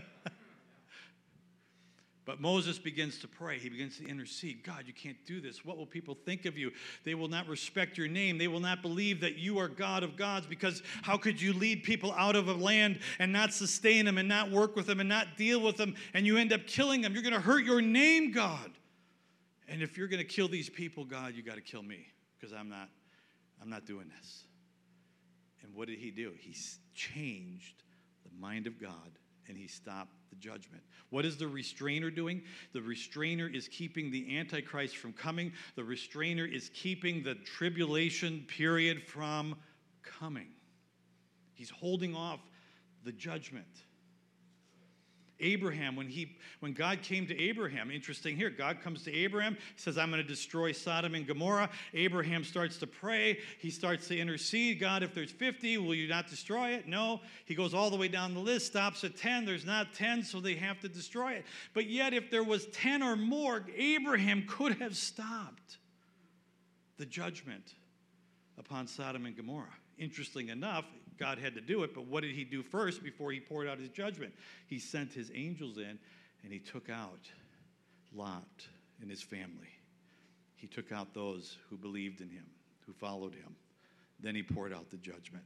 But Moses begins to pray. He begins to intercede. God, you can't do this. What will people think of you? They will not respect your name. They will not believe that you are God of gods because how could you lead people out of a land and not sustain them and not work with them and not deal with them and you end up killing them? You're going to hurt your name, God. And if you're going to kill these people, God, you got to kill me because I'm not I'm not doing this. And what did he do? He changed the mind of God and he stopped the judgment. What is the restrainer doing? The restrainer is keeping the Antichrist from coming, the restrainer is keeping the tribulation period from coming. He's holding off the judgment. Abraham, when, he, when God came to Abraham, interesting here, God comes to Abraham, says, I'm going to destroy Sodom and Gomorrah. Abraham starts to pray. He starts to intercede. God, if there's 50, will you not destroy it? No. He goes all the way down the list, stops at 10. There's not 10, so they have to destroy it. But yet, if there was 10 or more, Abraham could have stopped the judgment upon Sodom and Gomorrah. Interesting enough, God had to do it, but what did he do first before he poured out his judgment? He sent his angels in and he took out Lot and his family. He took out those who believed in him, who followed him. Then he poured out the judgment.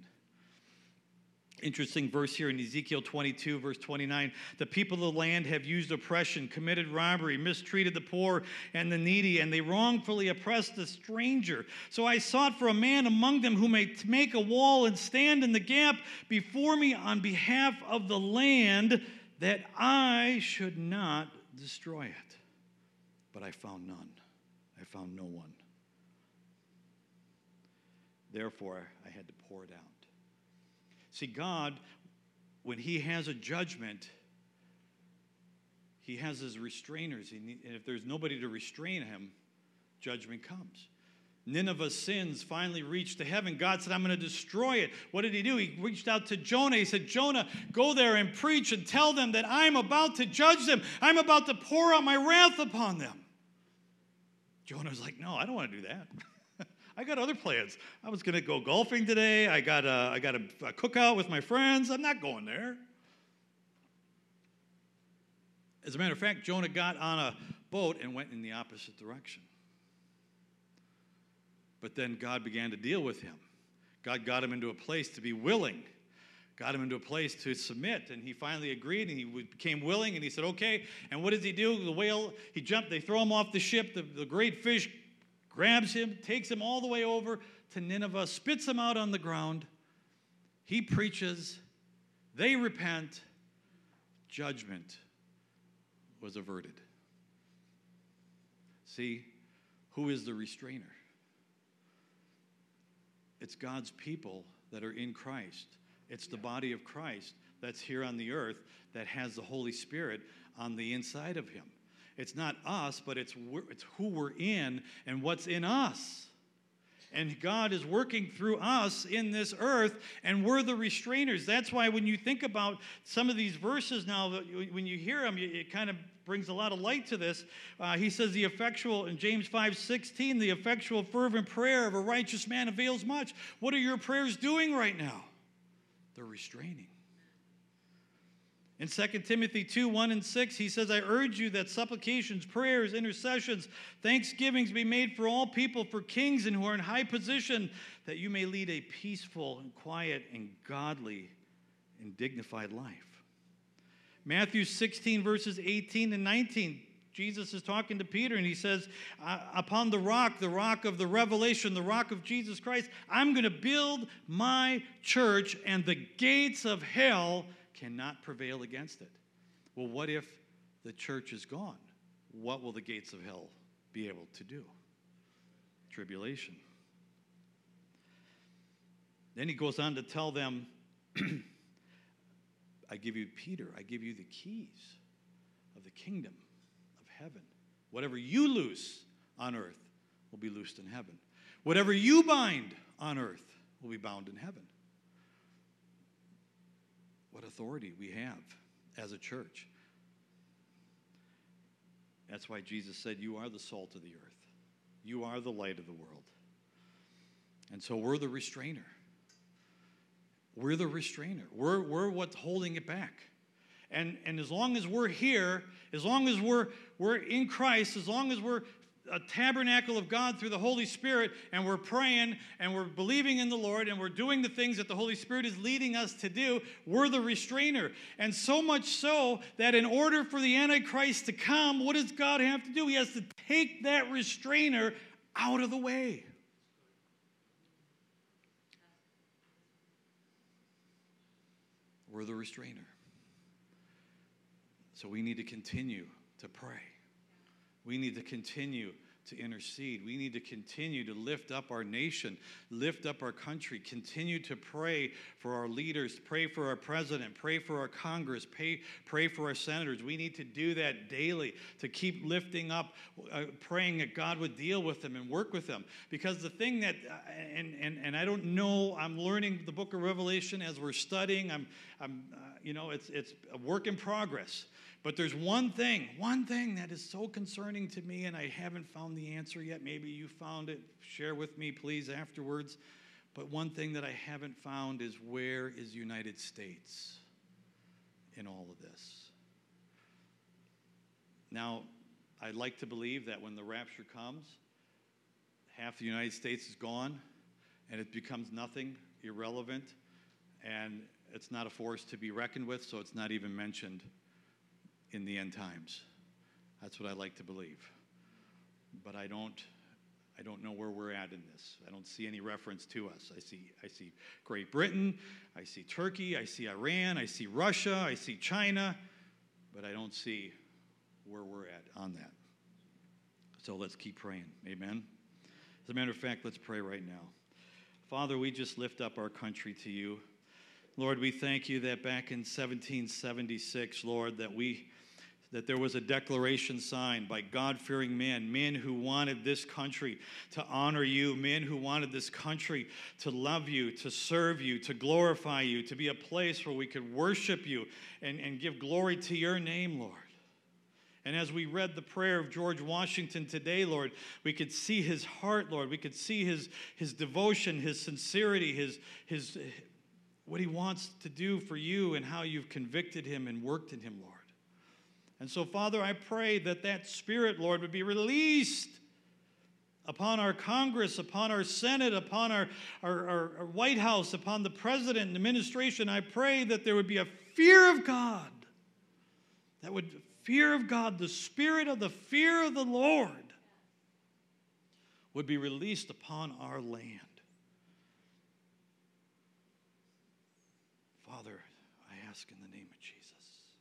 Interesting verse here in Ezekiel 22, verse 29. The people of the land have used oppression, committed robbery, mistreated the poor and the needy, and they wrongfully oppressed the stranger. So I sought for a man among them who may make a wall and stand in the gap before me on behalf of the land, that I should not destroy it. But I found none. I found no one. Therefore, I had to pour it out. See, God, when He has a judgment, He has His restrainers. and if there's nobody to restrain Him, judgment comes. Nineveh's sins finally reached to heaven. God said, I'm going to destroy it. What did he do? He reached out to Jonah. He said, Jonah, go there and preach and tell them that I'm about to judge them. I'm about to pour out my wrath upon them. Jonah's like, No, I don't want to do that. (laughs) I got other plans. I was going to go golfing today. I got, a, I got a, a cookout with my friends. I'm not going there. As a matter of fact, Jonah got on a boat and went in the opposite direction. But then God began to deal with him. God got him into a place to be willing, got him into a place to submit, and he finally agreed and he became willing and he said, Okay. And what does he do? The whale, he jumped, they throw him off the ship, the, the great fish grabs him, takes him all the way over to Nineveh, spits him out on the ground. He preaches, they repent, judgment was averted. See, who is the restrainer? It's God's people that are in Christ. It's the body of Christ that's here on the earth that has the Holy Spirit on the inside of him. It's not us, but it's, it's who we're in and what's in us. And God is working through us in this earth, and we're the restrainers. That's why when you think about some of these verses now, when you hear them, it kind of brings a lot of light to this. Uh, he says, The effectual, in James 5 16, the effectual, fervent prayer of a righteous man avails much. What are your prayers doing right now? They're restraining. In 2 Timothy 2 1 and 6, he says, I urge you that supplications, prayers, intercessions, thanksgivings be made for all people, for kings and who are in high position, that you may lead a peaceful and quiet and godly and dignified life. Matthew 16, verses 18 and 19. Jesus is talking to Peter and he says, uh, Upon the rock, the rock of the revelation, the rock of Jesus Christ, I'm going to build my church, and the gates of hell cannot prevail against it. Well, what if the church is gone? What will the gates of hell be able to do? Tribulation. Then he goes on to tell them, (clears throat) I give you Peter, I give you the keys of the kingdom of heaven. Whatever you loose on earth will be loosed in heaven. Whatever you bind on earth will be bound in heaven what authority we have as a church. That's why Jesus said, You are the salt of the earth, you are the light of the world. And so we're the restrainer. We're the restrainer. We're, we're what's holding it back. And, and as long as we're here, as long as we're, we're in Christ, as long as we're a tabernacle of God through the Holy Spirit, and we're praying and we're believing in the Lord and we're doing the things that the Holy Spirit is leading us to do, we're the restrainer. And so much so that in order for the Antichrist to come, what does God have to do? He has to take that restrainer out of the way. We're the restrainer. So we need to continue to pray. We need to continue to intercede. We need to continue to lift up our nation, lift up our country, continue to pray for our leaders, pray for our president, pray for our Congress, pray, pray for our senators. We need to do that daily to keep lifting up, uh, praying that God would deal with them and work with them. Because the thing that, uh, and, and, and I don't know, I'm learning the book of Revelation as we're studying. I'm, I'm uh, you know, it's, it's a work in progress. But there's one thing, one thing that is so concerning to me, and I haven't found the answer yet. Maybe you found it. Share with me, please, afterwards. But one thing that I haven't found is where is United States in all of this? Now, I'd like to believe that when the rapture comes, half the United States is gone and it becomes nothing, irrelevant, and it's not a force to be reckoned with, so it's not even mentioned in the end times. That's what I like to believe. But I don't I don't know where we're at in this. I don't see any reference to us. I see I see Great Britain, I see Turkey, I see Iran, I see Russia, I see China, but I don't see where we're at on that. So let's keep praying. Amen. As a matter of fact, let's pray right now. Father, we just lift up our country to you. Lord, we thank you that back in 1776, Lord, that we that there was a declaration signed by God fearing men, men who wanted this country to honor you, men who wanted this country to love you, to serve you, to glorify you, to be a place where we could worship you and, and give glory to your name, Lord. And as we read the prayer of George Washington today, Lord, we could see his heart, Lord. We could see his, his devotion, his sincerity, his, his, what he wants to do for you and how you've convicted him and worked in him, Lord. And so, Father, I pray that that spirit, Lord, would be released upon our Congress, upon our Senate, upon our, our, our, our, White House, upon the president and administration. I pray that there would be a fear of God. That would, fear of God, the spirit of the fear of the Lord would be released upon our land. ask in the name of Jesus.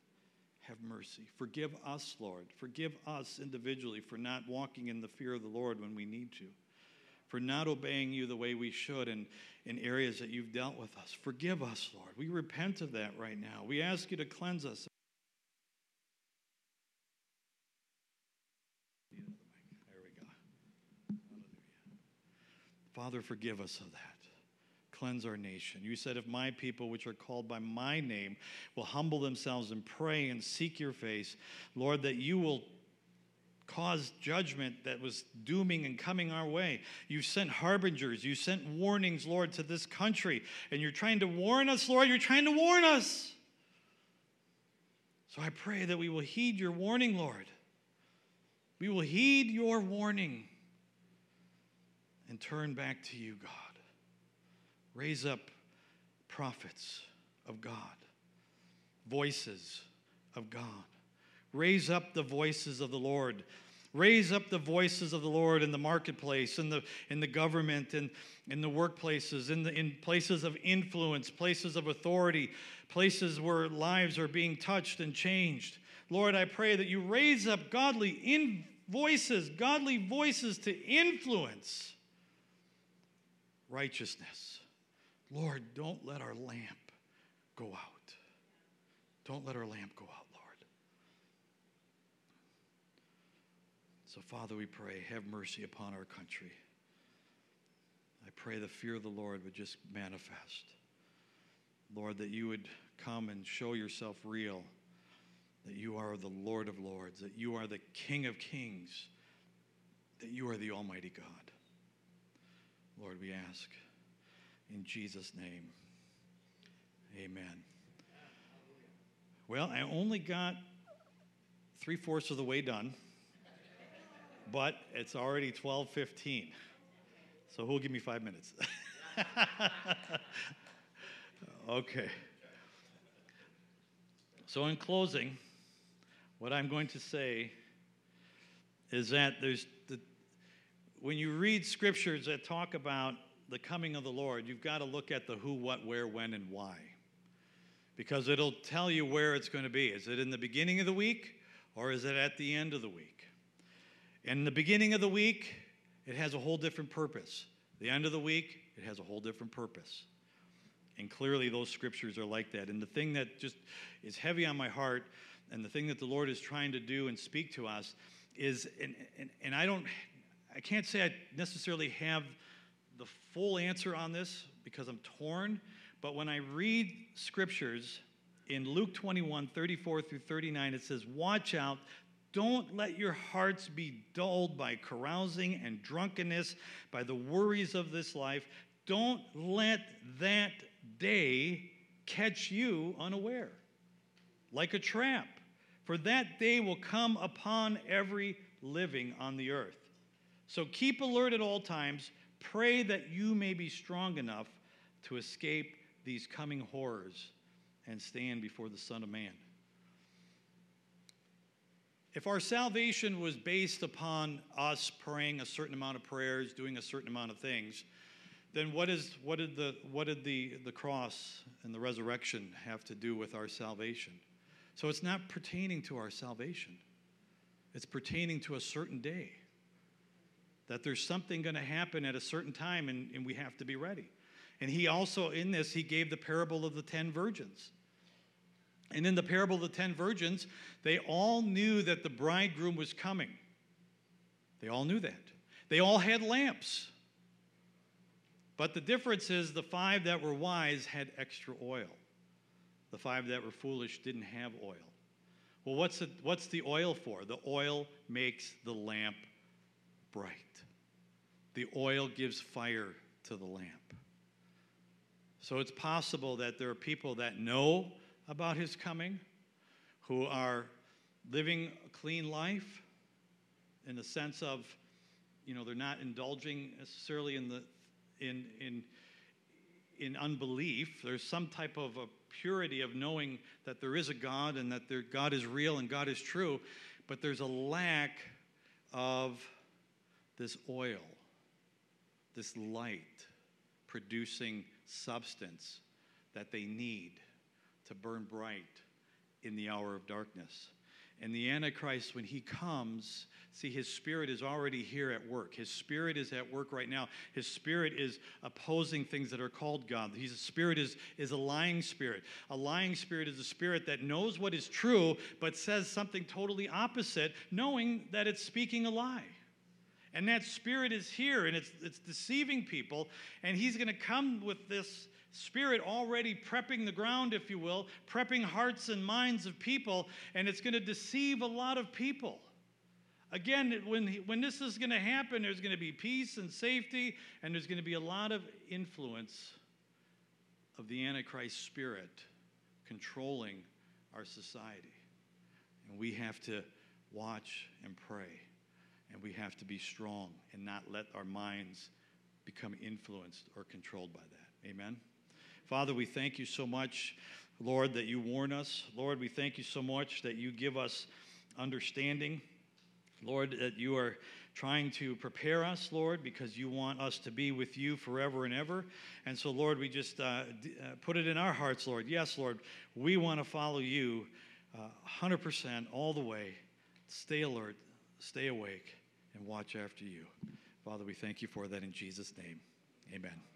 Have mercy. Forgive us, Lord. Forgive us individually for not walking in the fear of the Lord when we need to, for not obeying you the way we should in, in areas that you've dealt with us. Forgive us, Lord. We repent of that right now. We ask you to cleanse us. There we go. Father, forgive us of that cleanse our nation. You said, If my people, which are called by my name, will humble themselves and pray and seek your face, Lord, that you will cause judgment that was dooming and coming our way. You sent harbingers, you sent warnings, Lord, to this country, and you're trying to warn us, Lord, you're trying to warn us. So I pray that we will heed your warning, Lord. We will heed your warning and turn back to you, God. Raise up prophets of God, voices of God. Raise up the voices of the Lord. Raise up the voices of the Lord in the marketplace, in the, in the government, in, in the workplaces, in, the, in places of influence, places of authority, places where lives are being touched and changed. Lord, I pray that you raise up godly in voices, godly voices to influence righteousness. Lord, don't let our lamp go out. Don't let our lamp go out, Lord. So, Father, we pray, have mercy upon our country. I pray the fear of the Lord would just manifest. Lord, that you would come and show yourself real, that you are the Lord of Lords, that you are the King of Kings, that you are the Almighty God. Lord, we ask. In Jesus' name, amen. Well, I only got three fourths of the way done, but it's already 12:15. So who'll give me five minutes? (laughs) okay. So in closing, what I'm going to say is that there's the, when you read scriptures that talk about the coming of the Lord, you've got to look at the who, what, where, when, and why. Because it'll tell you where it's going to be. Is it in the beginning of the week or is it at the end of the week? In the beginning of the week, it has a whole different purpose. The end of the week, it has a whole different purpose. And clearly, those scriptures are like that. And the thing that just is heavy on my heart, and the thing that the Lord is trying to do and speak to us is, and, and, and I don't, I can't say I necessarily have the full answer on this because I'm torn, but when I read scriptures in Luke 21 34 through 39, it says, Watch out. Don't let your hearts be dulled by carousing and drunkenness, by the worries of this life. Don't let that day catch you unaware, like a trap. For that day will come upon every living on the earth. So keep alert at all times Pray that you may be strong enough to escape these coming horrors and stand before the Son of Man. If our salvation was based upon us praying a certain amount of prayers, doing a certain amount of things, then what, is, what did, the, what did the, the cross and the resurrection have to do with our salvation? So it's not pertaining to our salvation, it's pertaining to a certain day that there's something going to happen at a certain time and, and we have to be ready. And he also, in this, he gave the parable of the ten virgins. And in the parable of the ten virgins, they all knew that the bridegroom was coming. They all knew that. They all had lamps. But the difference is the five that were wise had extra oil. The five that were foolish didn't have oil. Well, what's the, what's the oil for? The oil makes the lamp bright. The oil gives fire to the lamp. So it's possible that there are people that know about his coming, who are living a clean life in the sense of, you know, they're not indulging necessarily in the in in in unbelief. There's some type of a purity of knowing that there is a God and that there, God is real and God is true, but there's a lack of this oil, this light producing substance that they need to burn bright in the hour of darkness. And the Antichrist, when he comes, see, his spirit is already here at work. His spirit is at work right now. His spirit is opposing things that are called God. His spirit is, is a lying spirit. A lying spirit is a spirit that knows what is true, but says something totally opposite, knowing that it's speaking a lie. And that spirit is here and it's, it's deceiving people. And he's going to come with this Spirit already prepping the ground, if you will, prepping hearts and minds of people, and it's going to deceive a lot of people. Again, when, when this is going to happen, there's going to be peace and safety, and there's going to be a lot of influence of the Antichrist spirit controlling our society. And we have to watch and pray, and we have to be strong and not let our minds become influenced or controlled by that. Amen? Father, we thank you so much, Lord, that you warn us. Lord, we thank you so much that you give us understanding. Lord, that you are trying to prepare us, Lord, because you want us to be with you forever and ever. And so, Lord, we just uh, d- uh, put it in our hearts, Lord. Yes, Lord, we want to follow you uh, 100% all the way. Stay alert, stay awake, and watch after you. Father, we thank you for that in Jesus' name. Amen.